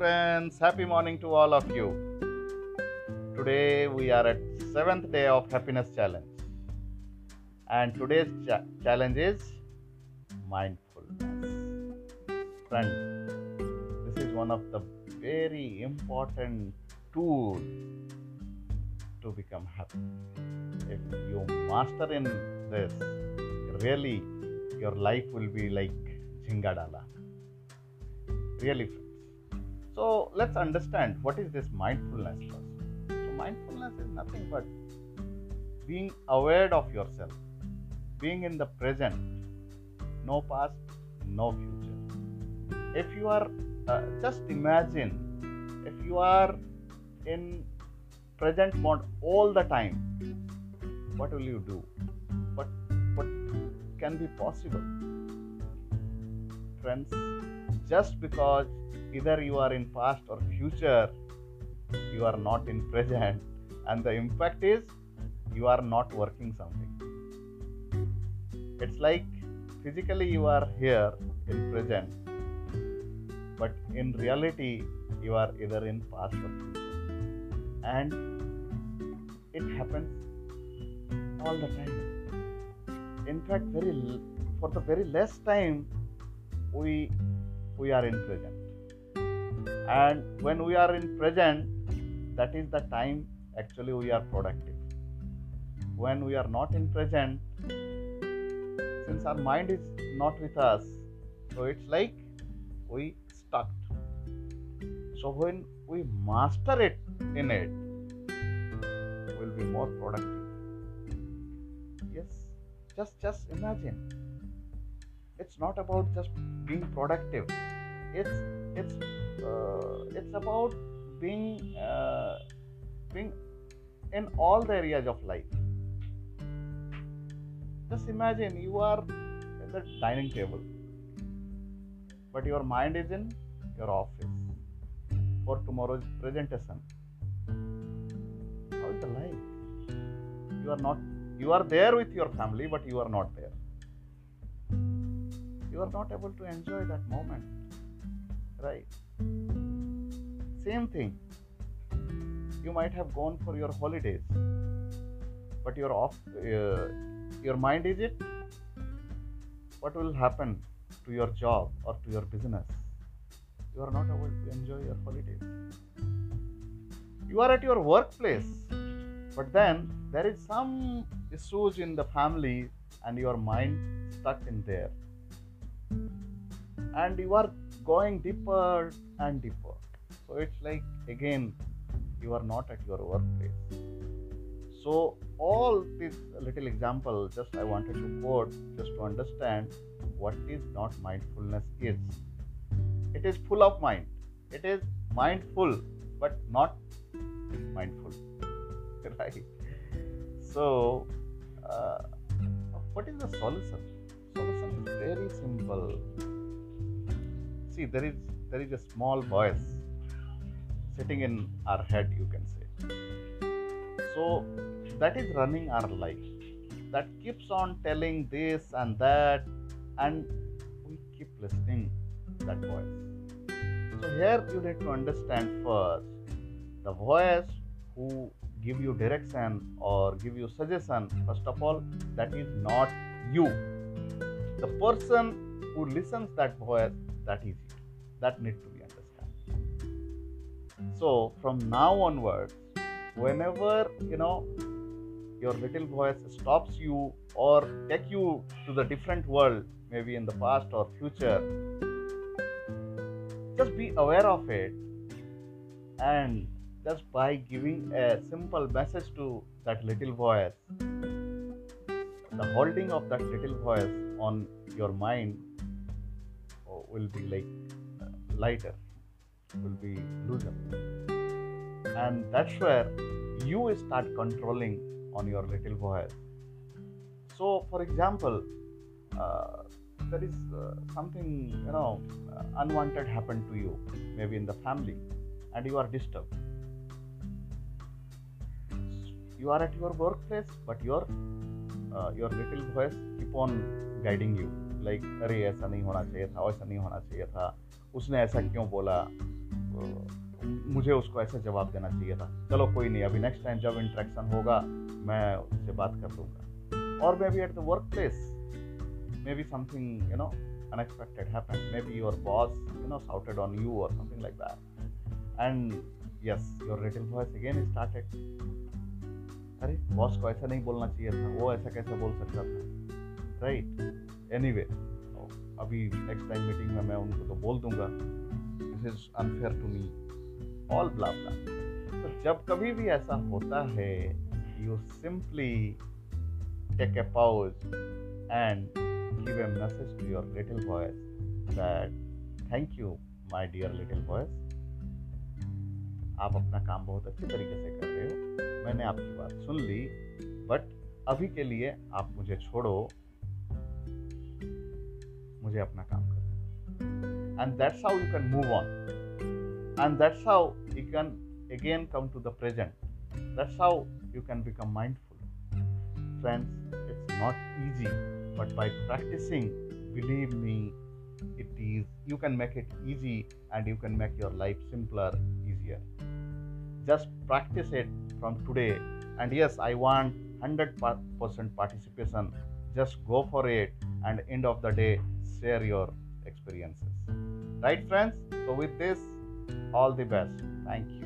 friends. Happy morning to all of you. Today we are at seventh day of happiness challenge, and today's cha- challenge is mindfulness. Friends, this is one of the very important tools to become happy. If you master in this, really your life will be like Jhingadala. Really. So let's understand what is this mindfulness first. So mindfulness is nothing but being aware of yourself, being in the present, no past, no future. If you are uh, just imagine if you are in present mode all the time, what will you do? What what can be possible? Friends, just because either you are in past or future you are not in present. And the impact is you are not working something. It's like physically you are here in present but in reality you are either in past or future. And it happens all the time. In fact very for the very less time we we are in present. And when we are in present that is the time actually we are productive. When we are not in present since our mind is not with us so it's like we stuck. So when we master it in it we'll be more productive. Yes just just imagine it's not about just being productive. It's it's uh, it's about being uh, being in all the areas of life. Just imagine you are at the dining table but your mind is in your office for tomorrow's presentation. How is the life? You are not you are there with your family but you are not there you are not able to enjoy that moment right? Same thing. You might have gone for your holidays but your off uh, your mind is it? What will happen to your job or to your business? You are not able to enjoy your holidays. You are at your workplace but then there is some issues in the family and your mind stuck in there and you are going deeper and deeper. So it's like again you are not at your workplace. So all these little example just i wanted to quote just to understand what is not mindfulness is. It is full of mind. It is mindful but not mindful right? So uh, what is the solution very simple. See there is there is a small voice sitting in our head you can say. So that is running our life. That keeps on telling this and that and we keep listening that voice. So here you need to understand first the voice who give you direction or give you suggestion. First of all that is not you the person who listens that voice that is you. That need to be understood. So from now onwards whenever you know your little voice stops you or take you to the different world maybe in the past or future just be aware of it. And just by giving a simple message to that little voice the holding of that little voice on your mind will be like lighter will be looser. And that's where you start controlling on your little voice so for example uh, there is uh, something you know uh, unwanted happened to you maybe in the family and you are disturbed. You are at your workplace but your uh, your little voice keep on guiding you like अरे ऐसा नहीं होना चाहिए था वैसा नहीं होना चाहिए था। उसने ऐसा क्यों बोला? मुझे उसको ऐसा जवाब देना चाहिए था। चलो कोई नहीं अभी नेक्स्ट टाइम जब इंट्रैक्शन होगा मैं उससे बात कर दूँगा। और maybe at the work place maybe something you know unexpected happened. Maybe your boss, you know, shouted on you or something like that. And yes, your little voice again started. अरे boss को ऐसा नहीं बोलना चाहिए था वो ऐसा कैसे बोल सकता था? राइट एनी वे अभी नेक्स्ट टाइम मीटिंग में मैं उनको तो बोल दूँगा this is unfair to me all blah blah तो जब कभी भी ऐसा होता है you simply take a pause and give a message to your little boys that thank you my dear little boys. आप अपना काम बहुत अच्छे तरीके से कर रहे हो। मैंने आपकी बात सुन ली बट अभी के लिए आप मुझे छोड़ो। मुझे अपना काम करना and that's how you can move on and that's how you can again come to the present that's how you can become mindful friends it's not easy but by practising believe me it is you can make it easy and you can make your life simpler easier just practise it from today and yes I want hundred percent participation just go for it and end of the day share your experiences. Right friends? So with this all the best. Thank you